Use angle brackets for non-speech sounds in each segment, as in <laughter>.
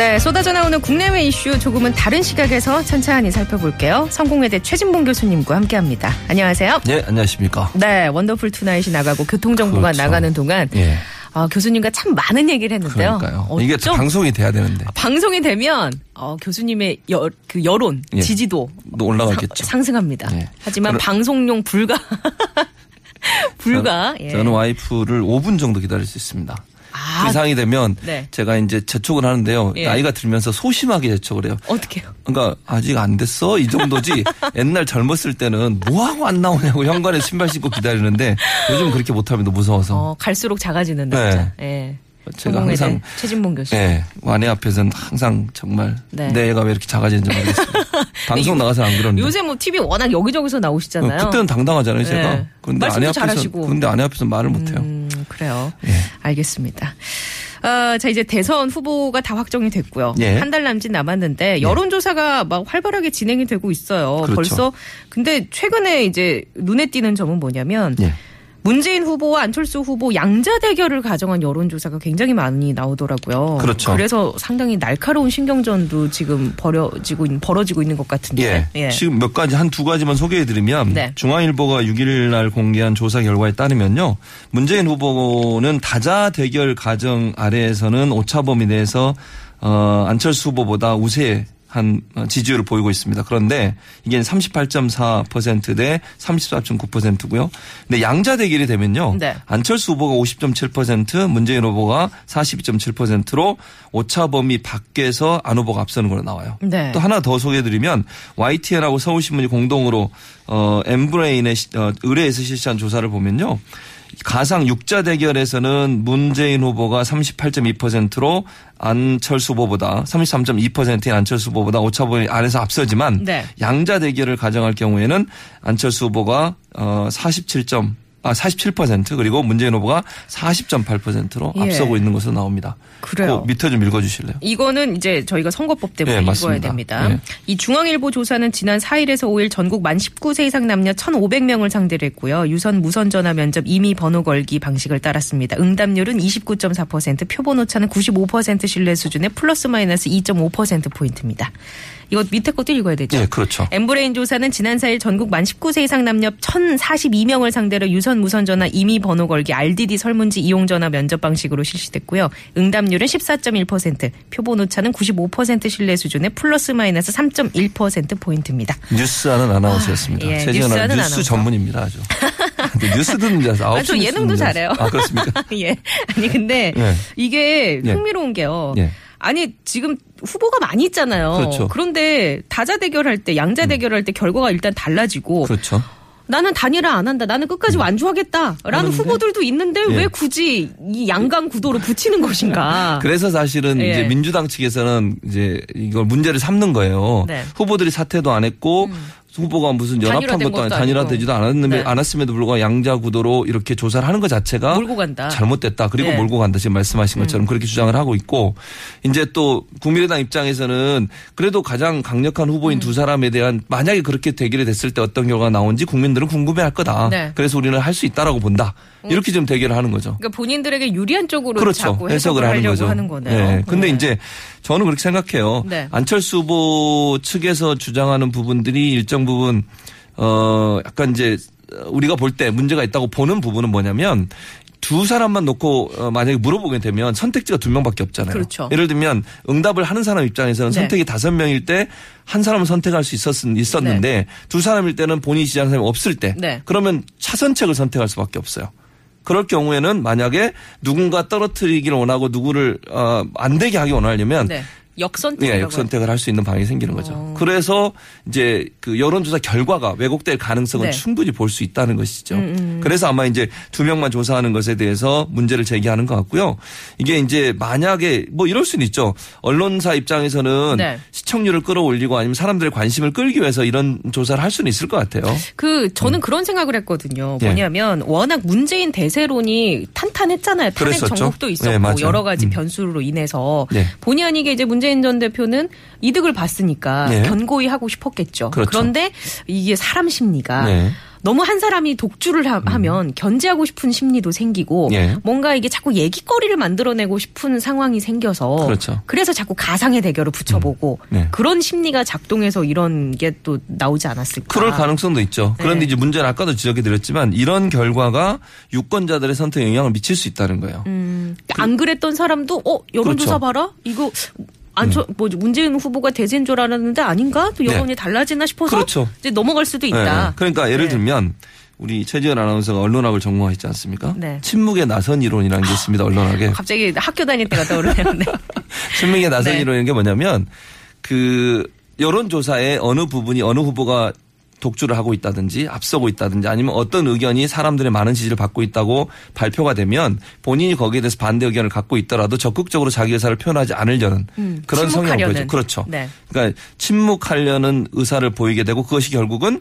네, 쏟아져 나오는 국내외 이슈 조금은 다른 시각에서 천천히 살펴볼게요. 성공회대 최진봉 교수님과 함께합니다. 안녕하세요. 네, 안녕하십니까. 네, Wonderful Tonight이 나가고 교통정보가 그렇죠. 나가는 동안 예. 어, 교수님과 참 많은 얘기를 했는데요. 그러니까요. 이게 어쩜 방송이 돼야 되는데. 방송이 되면 어, 교수님의 여, 그 여론, 예. 지지도 또 올라가겠죠. 상, 승합니다 예. 하지만 그럼- 방송용 불가 <laughs> 불가. 예. 저는 와이프를 5분 정도 기다릴 수 있습니다. 아, 그 이상이 되면 네. 제가 이제 재촉을 하는데요. 예. 나이가 들면서 소심하게 재촉을 해요. 어떻게요? 그러니까 아직 안 됐어 이 정도지. <laughs> 옛날 젊었을 때는 뭐 하고 안 나오냐고 현관에 신발 신고 기다리는데 요즘 그렇게 못하면 너무 무서워서. 어, 갈수록 작아지는 네. 예. 제가 항상 최진봉 교수. 예, 아내 앞에서는 항상 정말 네. 내 애가 왜 이렇게 작아지는지 모르겠어요. <laughs> 방송 나가서 안 그러는데. 요새 뭐 TV 워낙 여기저기서 나오시잖아요. 어, 그때는 당당하잖아요, 제가. 네. 그런데 말씀도 아내 앞에서 잘하시고. 근데 아내 앞에서 말을 못 해요. 음, 그래요. 예. 알겠습니다. 어, 자, 이제 대선 후보가 다 확정이 됐고요. 예. 한달 남짓 남았는데 여론조사가 막 활발하게 진행이 되고 있어요. 그렇죠. 벌써 근데 최근에 이제 눈에 띄는 점은 뭐냐면 예. 문재인 후보와 안철수 후보 양자 대결을 가정한 여론조사가 굉장히 많이 나오더라고요. 그렇죠. 그래서 상당히 날카로운 신경전도 지금 벌어지고 있- 벌어지고 있는 것 같은데. 예. 지금 몇 가지 한 두 가지만 소개해드리면 네. 중앙일보가 6일 날 공개한 조사 결과에 따르면요 문재인 후보는 다자 대결 가정 아래에서는 오차범위 내에서 어, 안철수 후보보다 우세. 한 지지율을 보이고 있습니다. 그런데 이게 38.4%대 34.9%고요. 근데 양자 대결이 되면요. 네. 안철수 후보가 50.7%, 문재인 후보가 42.7%로 오차 범위 밖에서 안 후보가 앞서는 걸로 나와요. 네. 또 하나 더 소개해드리면 YTN하고 서울신문이 공동으로 어 엠브레인의 시- 어, 의뢰에서 실시한 조사를 보면요. 가상 육자 대결에서는 문재인 후보가 38.2%로 안철수 후보보다 33.2%인 안철수 후보보다 오차범위 안에서 앞서지만 네. 양자 대결을 가정할 경우에는 안철수 후보가 어 47. 아, 47% 그리고 문재인 후보가 40.8%로 예. 앞서고 있는 것으로 나옵니다. 그래요. 그 밑에 좀 읽어주실래요? 이거는 이제 저희가 선거법 때문에 네, 읽어야. 됩니다. 네. 이 중앙일보 조사는 지난 4일에서 5일 전국 만 19세 이상 남녀 1,500명을 상대로 했고요. 유선 무선 전화 면접 임의 번호 걸기 방식을 따랐습니다. 응답률은 29.4%, 표본 오차는 95% 신뢰 수준의 플러스 마이너스 2.5% 포인트입니다. 이거 밑에 것도 읽어야 되죠. 네, 그렇죠. 엠브레인 조사는 지난 4일 전국 만 19세 이상 남녀 1,042명을 상대로 유선 무선 전화 임의 번호 걸기 RDD 설문지 이용 전화 면접 방식으로 실시됐고요. 응답률은 14.1%, 표본 오차는 95% 신뢰 수준의 플러스 마이너스 3.1% 포인트입니다. 뉴스하는 아나운서였습니다. 아, 예, 최지은 뉴스하는 아나운서. 뉴스 전문입니다, 아주. 뉴스 듣는 줄 알아서 아, 저 예능도 잘해요. 아, 그렇습니까? <laughs> 예. 아니 근데 예. 이게 예. 흥미로운 게요. 예. 아니 지금 후보가 많이 있잖아요. 그렇죠. 음. 그런데 다자 대결할 때 양자 대결할 때 결과가 일단 달라지고 그렇죠. 나는 단일화 안 한다. 나는 끝까지 완주하겠다라는 그런데? 후보들도 있는데 예. 왜 굳이 이 양강 구도로 붙이는 것인가? <laughs> 그래서 사실은 예. 이제 민주당 측에서는 이제 이걸 문제를 삼는 거예요. 네. 음. 후보들이 사퇴도 안 했고 후보가 무슨 연합한 것도 아니 단일화되지도 않았는데 네. 않았음에도 불구하고 양자 구도로 이렇게 조사를 하는 것 자체가 몰고 간다. 잘못됐다. 그리고 네. 음. 몰고 간다. 지금 말씀하신 것처럼 그렇게 주장을 하고 있고 이제 또 국민의당 입장에서는 그래도 가장 강력한 후보인 음. 두 사람에 대한 만약에 그렇게 대결이 됐을 때 어떤 결과가 나온지 국민들은 궁금해할 거다. 네. 음. 그래서 우리는 할 수 있다라고 본다. 이렇게 지금 대결을 하는 거죠. 그러니까 본인들에게 유리한 쪽으로 그렇죠. 해석을 해석을 하는 거죠. 하는 거네요. 네. 근데 네. 이제 저는 그렇게 생각해요. 네. 안철수 후보 측에서 주장하는 부분들이 일정 부분 어 약간 이제 우리가 볼 때 문제가 있다고 보는 부분은 뭐냐면 두 사람만 놓고 어, 만약에 물어보게 되면 선택지가 두 명밖에 없잖아요. 그렇죠. 예를 들면 응답을 하는 사람 입장에서는 네. 선택이 다섯 명일 때 한 사람을 선택할 수 있었, 있었는데 두 사람일 때는 본인이 지지하는 사람이 없을 때 네. 그러면 차선책을 선택할 수밖에 없어요. 그럴 경우에는 만약에 누군가 떨어뜨리기를 원하고 누구를 어, 안 되게 하기 원하려면 네. 역선택. 예, 역선택을 할 수 있는 방이 생기는 거죠. 그래서 이제 그 여론조사 결과가 왜곡될 가능성은 네. 충분히 볼 수 있다는 것이죠. 음, 그래서 아마 이제 두 명만 조사하는 것에 대해서 문제를 제기하는 것 같고요. 이게 이제 만약에 뭐 이럴 수는 있죠. 언론사 입장에서는 네. 시청률을 끌어올리고 아니면 사람들의 관심을 끌기 위해서 이런 조사를 할 수는 있을 것 같아요. 그 저는 그런 생각을 했거든요. 음. 예. 뭐냐면 워낙 문재인 대세론이 탄탄했잖아요. 탄핵 그랬었죠. 전국도 있었고 네. 여러 가지 음. 변수로 인해서 네. 본의 아니게 이제 문재인 전 대표는 이득을 봤으니까 네. 견고히 하고 싶었겠죠. 그렇죠. 런데 이게 사람 심리가 네. 너무 한 사람이 독주를 하, 면 견제하고 싶은 심리도 생기고 예. 뭔가 이게 자꾸 얘기거리를 만들어내고 싶은 상황이 생겨서 그렇죠. 래서 자꾸 가상의 대결을 붙여보고 음. 네. 그런 심리가 작동해서 이런 게 또 나오지 않았을까. 그럴 가능성도 있죠. 그런데 네. 이제 문제는 아까도 지적해 드렸지만 이런 결과가 유권자들의 선택에 영향을 미칠 수 있다는 거예요. 음, 안 그랬던 사람도 어 여론조사 그렇죠. 봐라 이거 안저 뭐 문재인 후보가 대세인 줄 알았는데 아닌가 또 여론이 네. 달라지나 싶어서 그렇죠. 이제 넘어갈 수도 네. 있다. 그러니까 예를 네. 들면 우리 최지현 아나운서가 언론학을 전공하셨지 않습니까? 네. 침묵의 나선 이론이라는 게 있습니다. 언론학에. 갑자기 학교 다닐 때가 떠오르네요. 네. <laughs> 침묵의 나선 네. 이론인 게 뭐냐면 그 여론조사의 어느 부분이 어느 후보가 독주를 하고 있다든지 앞서고 있다든지 아니면 어떤 의견이 사람들의 많은 지지를 받고 있다고 발표가 되면 본인이 거기에 대해서 반대 의견을 갖고 있더라도 적극적으로 자기 의사를 표현하지 않으려는 음, 그런 성향을. 보이죠. 그렇죠. 네. 그러니까 침묵하려는 의사를 보이게 되고 그것이 결국은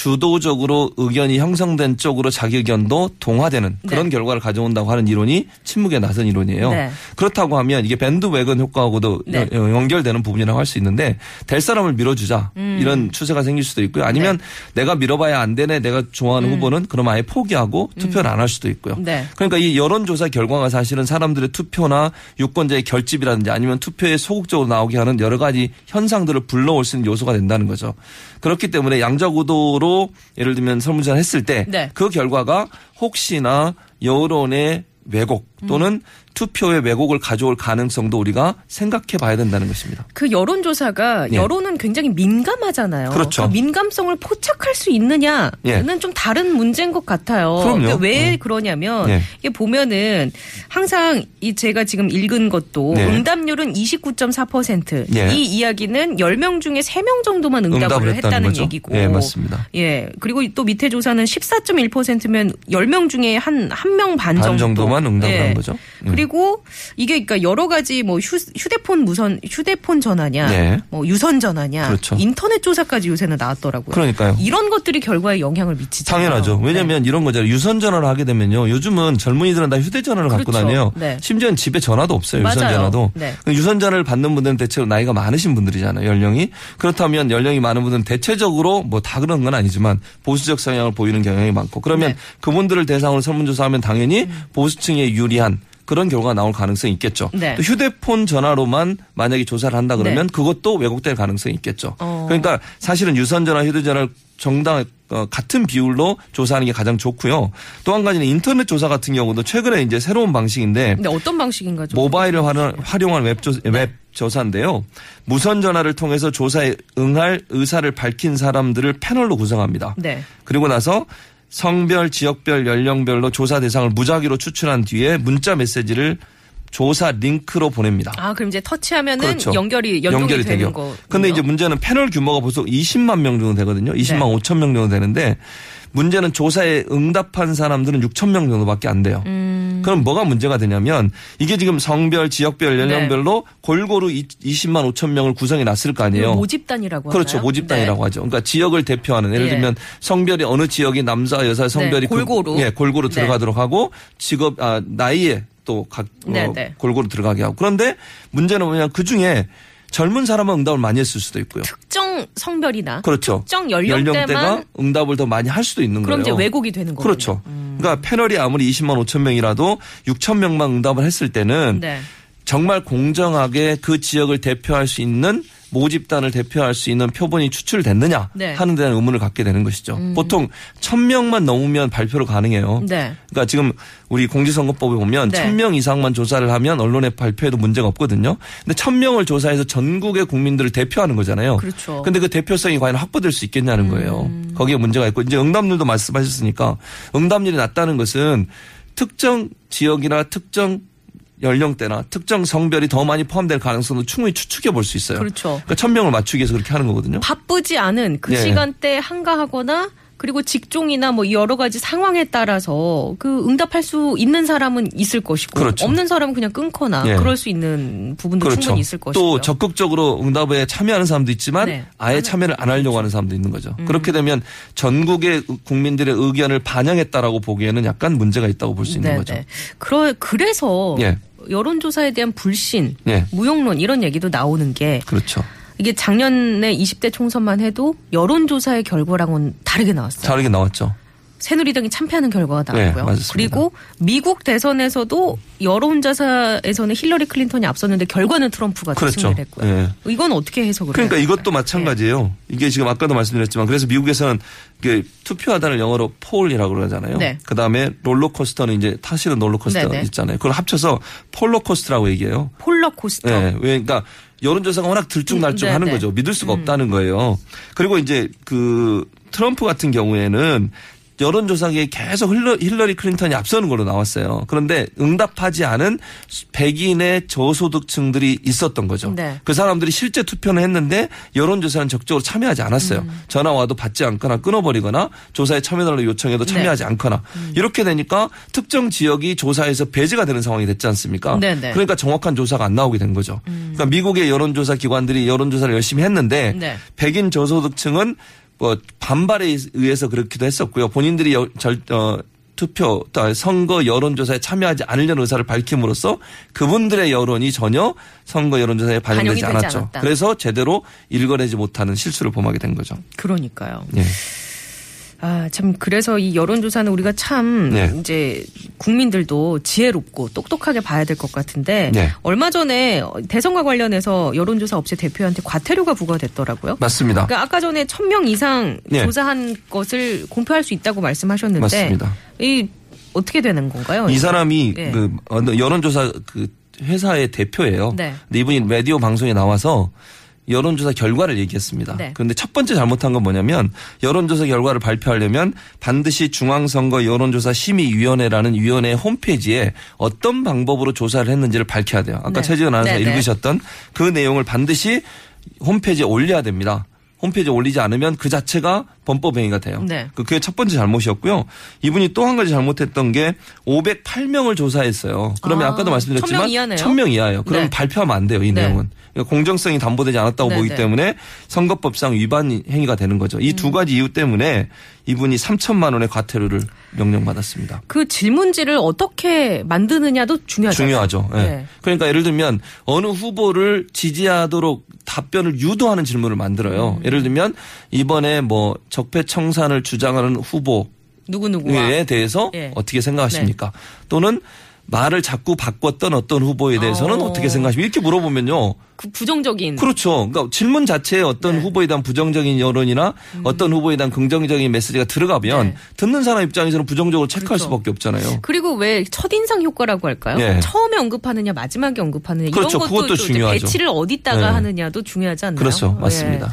주도적으로 의견이 형성된 쪽으로 자기 의견도 동화되는 그런 네. 결과를 가져온다고 하는 이론이 침묵의 나선 이론이에요. 네. 그렇다고 하면 이게 밴드웨건 효과하고도 네. 여- 연결되는 부분이라고 할 수 있는데 될 사람을 밀어주자 음. 이런 추세가 생길 수도 있고요. 아니면 네. 내가 밀어봐야 안 되네 내가 좋아하는 후보는 그럼 아예 포기하고 투표를 안할 수도 있고요. 음. 네. 그러니까 이 여론조사 결과가 사실은 사람들의 투표나 유권자의 결집이라든지 아니면 투표에 소극적으로 나오게 하는 여러 가지 현상들을 불러올 수 있는 요소가 된다는 거죠. 그렇기 때문에 양자구도로 예를 들면 설문조사를 했을 때그 네. 결과가 혹시나 여론의 왜곡 또는 투표의 왜곡을 가져올 가능성도 우리가 생각해 봐야 된다는 것입니다. 그 여론조사가 예. 여론은 굉장히 민감하잖아요. 그렇죠. 그 민감성을 포착할 수 있느냐는 예. 좀 다른 문제인 것 같아요. 그럼요. 그러니까 왜 네. 그러냐면 예. 이게 보면은 항상 이 제가 지금 읽은 것도 네. 응답률은 29.4%. 예. 이 이야기는 10명 중에 3명 정도만 응답을, 응답을 했다는 거죠. 얘기고. 예, 맞습니다. 예. 그리고 또 밑에 조사는 14.1%면 10명 중에 한한명반 정도. 반 정도 만 응답을 예. 한 거죠. 음. 그리고 이게 그러니까 여러 가지 뭐 휴, 휴대폰 무선 휴대폰 전화냐, 네. 뭐 유선 전화냐, 그렇죠. 인터넷 조사까지 요새는 나왔더라고요. 그러니까요. 이런 것들이 결과에 영향을 미치죠. 당연하죠. 왜냐하면 이런 거잖아요. 유선 전화를 하게 되면요. 요즘은 젊은이들은 다 휴대전화를 갖고 그렇죠. 다녀요. 네. 심지어는 집에 전화도 없어요. 유선 맞아요. 전화도. 네. 유선 전화를 받는 분들은 대체로 나이가 많으신 분들이잖아요. 연령이. 그렇다면 연령이 많은 분들은 대체적으로 뭐 다 그런 건 아니지만 보수적 성향을 보이는 경향이 많고 그러면 네. 그분들을 대상으로 설문조사하면 당연히 보수층에 유 리한 그런 결과가 나올 가능성이 있겠죠. 네. 또 휴대폰 전화로만 만약에 조사를 한다 그러면 네. 그것도 왜곡될 가능성이 있겠죠. 어. 그러니까 사실은 유선전화, 휴대전화를 정당 어, 같은 비율로 조사하는 게 가장 좋고요. 또 한 가지는 인터넷 조사 같은 경우도 최근에 이제 새로운 방식인데 근데 어떤 방식인가 좀. 모바일을 활용- 활용한 웹, 조, 웹 조사인데요. 무선 전화를 통해서 조사에 응할 의사를 밝힌 사람들을 패널로 구성합니다. 네. 그리고 나서 성별, 지역별, 연령별로 조사 대상을 무작위로 추출한 뒤에 문자 메시지를 조사 링크로 보냅니다. 아 그럼 이제 터치하면은 그렇죠. 연결이 연동이 되는 되죠. 거. 근데 이제 문제는 패널 규모가 벌써 20만 명 정도 되거든요. 20만 네. 5천 명 정도 되는데 문제는 조사에 응답한 사람들은 6천 명 정도밖에 안 돼요. 음. 그럼 뭐가 문제가 되냐면 이게 지금 성별, 지역별, 네. 연령별로 골고루 이- 20만 5천 명을 구성해 놨을 거 아니에요. 모집단이라고 그렇죠. 하나요? 모집단이라고 네. 하죠. 그러니까 지역을 대표하는 예를 예. 들면 성별이 어느 지역이 남자, 여자 성별이 그- 골고루. 예, 골고루 네. 들어가도록 하고 직업 아 나이에 또각 네, 어, 네. 골고루 들어가게 하고. 그런데 문제는 뭐냐 그 중에 젊은 사람은 응답을 많이 했을 수도 있고요. 특정 성별이나 그렇죠. 특정 연령대만 응답을 더 많이 할 수도 있는 그럼 거예요. 이제 왜곡이 되는 거예요. 그렇죠. 그러니까 패널이 아무리 20만 5천 명이라도 6천 명만 응답을 했을 때는 네. 정말 공정하게 그 지역을 대표할 수 있는 모집단을 대표할 수 있는 표본이 추출됐느냐 네. 음. 하는 데는 의문을 갖게 되는 것이죠. 보통 1000명만 넘으면 발표로 가능해요. 네. 그러니까 지금 우리 공직선거법에 보면 네. 1000명 이상만 조사를 하면 언론에 발표해도 문제가 없거든요. 근데 1000명을 조사해서 전국의 국민들을 대표하는 거잖아요. 그렇죠. 음. 근데 그 대표성이 과연 확보될 수 있겠냐는 거예요. 거기에 문제가 있고 이제 응답률도 말씀하셨으니까 응답률이 낮다는 것은 특정 지역이나 특정 연령대나 특정 성별이 더 많이 포함될 가능성도 충분히 추측해 볼 수 있어요. 그렇죠. 그러니까 천 명을 맞추기 위해서 그렇게 하는 거거든요. 바쁘지 않은 그 예. 시간대에 한가하거나 그리고 직종이나 뭐 여러 가지 상황에 따라서 그 응답할 수 있는 사람은 있을 것이고 그렇죠. 없는 사람은 그냥 끊거나 예. 그럴 수 있는 부분도 충분히 있을 것이고요. 또 적극적으로 응답에 참여하는 사람도 있지만 네. 아예 참여를 안 하려고 하는 사람도 있는 거죠. 그렇게 되면 전국의 국민들의 의견을 반영했다라고 보기에는 약간 문제가 있다고 볼 수 있는 네, 거죠. 네. 그러, 그래서 예. 여론조사에 대한 불신, 예. 무용론 이런 얘기도 나오는 게 그렇죠. 이게 작년에 20대 총선만 해도 여론조사의 결과랑은 다르게 나왔어요. 다르게 나왔죠. 새누리당이 참패하는 결과가 네, 나왔고요. 맞습니다. 그리고 미국 대선에서도 여론조사에서는 힐러리 클린턴이 앞섰는데 결과는 트럼프가 그렇죠. 승리를 했고요. 예. 이건 어떻게 해석을 그러니까 해야 이것도? 마찬가지예요. 이게 지금 아까도 말씀드렸지만 그래서 미국에서는 이게 투표하다를 영어로 poll이라고 그러잖아요. 네. 그다음에 롤러코스터는 이제 타시는 롤러코스터 네, 네. 있잖아요. 그걸 합쳐서 pollercoaster라고 얘기해요. 예. pollercoaster. 예. 왜 그러니까 여론조사가 워낙 들쭉날쭉 음, 네, 하는 네. 거죠. 믿을 수가 없다는 거예요. 그리고 이제 그 트럼프 같은 경우에는 여론조사에 계속 힐러, 힐러리 클린턴이 앞서는 걸로 나왔어요. 그런데 응답하지 않은 백인의 저소득층들이 있었던 거죠. 네. 그 사람들이 실제 투표는 했는데 여론조사는 적극적으로 참여하지 않았어요. 음. 전화 와도 받지 않거나 끊어버리거나 조사에 참여달라고 요청해도 네. 참여하지 않거나 음. 이렇게 되니까 특정 지역이 조사에서 배제가 되는 상황이 됐지 않습니까? 네, 네. 그러니까 정확한 조사가 안 나오게 된 거죠. 그러니까 미국의 여론조사 기관들이 여론조사를 열심히 했는데 네. 백인 저소득층은 뭐 반발에 의해서 그렇기도 했었고요. 본인들이 여- 절, 어, 투표, 또 선거 여론조사에 참여하지 않으려는 의사를 밝힘으로써 그분들의 여론이 전혀 선거 여론조사에 반영되지 않았죠. 않았다. 그래서 제대로 읽어내지 못하는 실수를 범하게 된 거죠. 그러니까요. 예. 아, 참, 그래서 이 여론조사는 우리가 참, 네. 이제, 국민들도 지혜롭고 똑똑하게 봐야 될 것 같은데, 네. 얼마 전에 대선과 관련해서 여론조사 업체 대표한테 과태료가 부과됐더라고요. 맞습니다. 그러니까 아까 전에 천 명 이상 네. 조사한 것을 공표할 수 있다고 말씀하셨는데, 맞습니다. 이, 어떻게 되는 건가요? 이 사람이 네. 그 여론조사 그 회사의 대표예요. 네. 근데 이분이 라디오 방송에 나와서 여론조사 결과를 얘기했습니다. 네. 그런데 첫 번째 잘못한 건 뭐냐면 여론조사 결과를 발표하려면 반드시 중앙선거 여론조사 심의위원회라는 위원회 홈페이지에 어떤 방법으로 조사를 했는지를 밝혀야 돼요. 아까 네. 최지은 아나운서 네, 네. 읽으셨던 그 내용을 반드시 홈페이지에 올려야 됩니다. 홈페이지에 올리지 않으면 그 자체가 범법 행위가 돼요. 네. 그 그게 첫 번째 잘못이었고요. 이분이 또 한 가지 잘못했던 게 508명을 조사했어요. 그러면 아, 아, 까도 말씀드렸지만 1000명 이하네요. 1000명 이하예요. 그러면 네. 발표하면 안 돼요. 이 네. 내용은. 그러니까 공정성이 담보되지 않았다고 네, 보기 네. 때문에 선거법상 위반 행위가 되는 거죠. 이 음. 두 가지 이유 때문에 이분이 3천만 원의 과태료를 명령받았습니다. 그 질문지를 어떻게 만드느냐도 중요하죠. 중요하죠. 예. 네. 그러니까 예를 들면 어느 후보를 지지하도록 답변을 유도하는 질문을 만들어요. 음. 예를 들면 이번에 뭐 적폐 청산을 주장하는 후보에 누구누구와. 대해서 예. 어떻게 생각하십니까? 또는 말을 자꾸 바꿨던 어떤 후보에 대해서는 어. 어. 떻게 생각하십니까? 이렇게 물어보면요. 그 부정적인. 그렇죠. 그러니까 질문 자체에 어떤 네. 음. 후보에 대한 부정적인 여론이나 어떤 후보에 대한 긍정적인 메시지가 들어가면 네. 듣는 사람 입장에서는 부정적으로 체크할 그렇죠. 수밖에 없잖아요. 그리고 왜 첫인상 효과라고 할까요? 예. 처음에 언급하느냐 마지막에 언급하느냐 그렇죠. 이런 것도 중요하죠. 배치를 어디다가 네. 하느냐도 중요하지 않나요? 그렇죠. 예. 맞습니다.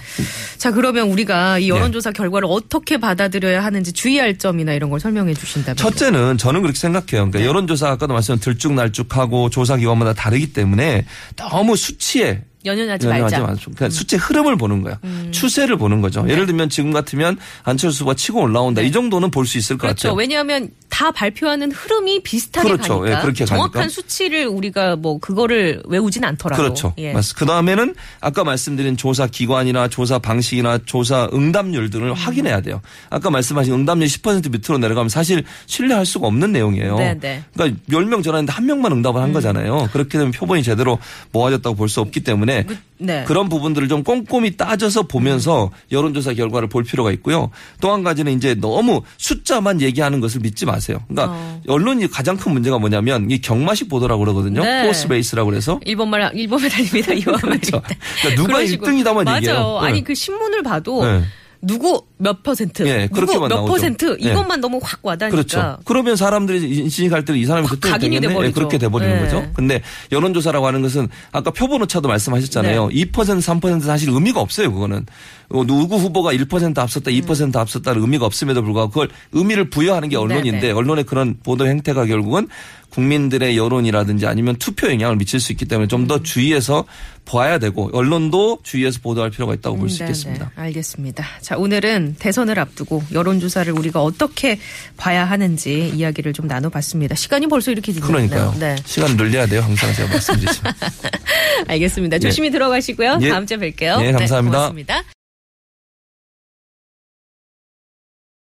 자 그러면 우리가 이 네. 여론조사 결과를 어떻게 받아들여야 하는지 주의할 점이나 이런 걸 설명해 주신다면 첫째는 저는 그렇게 생각해요. 네. 그러니까 여론조사 아까도 말씀드린 들쭉날쭉하고 조사 기관마다 다르기 때문에 너무 수치에 연연하지 연연하지 말자. 음. 마죠. 그냥 수치 흐름을 보는 거야. 추세를 보는 거죠. 네. 예를 들면 지금 같으면 안철수 후보가 치고 올라온다. 이 정도는 볼 수 있을 것 그렇죠. 같아요. 왜냐하면 다 발표하는 흐름이 비슷하게 그렇죠. 가니까 예, 그렇게 정확한 가니까. 수치를 우리가 뭐 그거를 외우진 않더라도 그렇죠. 예. 그 다음에는 아까 말씀드린 조사 기관이나 조사 방식이나 조사 응답률 음. 등을 확인해야 돼요. 아까 말씀하신 응답률 10% 밑으로 내려가면 사실 신뢰할 수가 없는 내용이에요. 네, 네. 그러니까 10명 전화했는데 한 명만 응답을 한 거잖아요. 그렇게 되면 표본이 제대로 모아졌다고 볼 수 없기 때문에 네. 그런 부분들을 좀 꼼꼼히 따져서 보면서 여론조사 결과를 볼 필요가 있고요. 또 한 가지는 이제 너무 숫자만 얘기하는 것을 믿지 마세요. 그러니까 어. 언론이 가장 큰 문제가 뭐냐면 이 경마식 보도라고 그러거든요. 네. 포스 베이스라고 그래서 일본 말 일본에 달립니다. 이와 <laughs> 그렇죠. 그러니까 누가 식으로. 1등이다만 맞아요. 얘기해요. 네. 아니 그 신문을 봐도 네. 누구 몇 퍼센트, 예, 누구 그렇게만 몇 나오죠. 퍼센트 예. 이것만 너무 확 와닿으니까 그렇죠. 그러면 사람들이 인식할 때이 사람이 확 그때 각인이 되겠네. 예, 그렇게 돼버리는 네. 거죠. 근데 여론조사라고 하는 것은 아까 표본 오차도 말씀하셨잖아요. 네. 2% 3% 사실 의미가 없어요. 그거는 어, 누구 후보가 1% 앞섰다, 2% 앞섰다는 의미가 없음에도 불구하고 그걸 의미를 부여하는 게 언론인데 네, 네. 언론의 그런 보도 행태가 결국은 국민들의 여론이라든지 아니면 투표 영향을 미칠 수 있기 때문에 좀 음. 더 주의해서 봐야 되고 언론도 주의해서 보도할 필요가 있다고 볼수 네, 있겠습니다. 네, 알겠습니다. 자, 오늘은 대선을 앞두고 여론조사를 우리가 어떻게 봐야 하는지 이야기를 좀 나눠봤습니다. 시간이 벌써 이렇게 지났네요. 그러니까요. 네. 시간 늘려야 돼요. 항상 제가 말씀드리지만. <laughs> 알겠습니다. 조심히 들어가시고요. 예. 다음 주에 뵐게요. 예, 감사합니다. 네, 고맙습니다.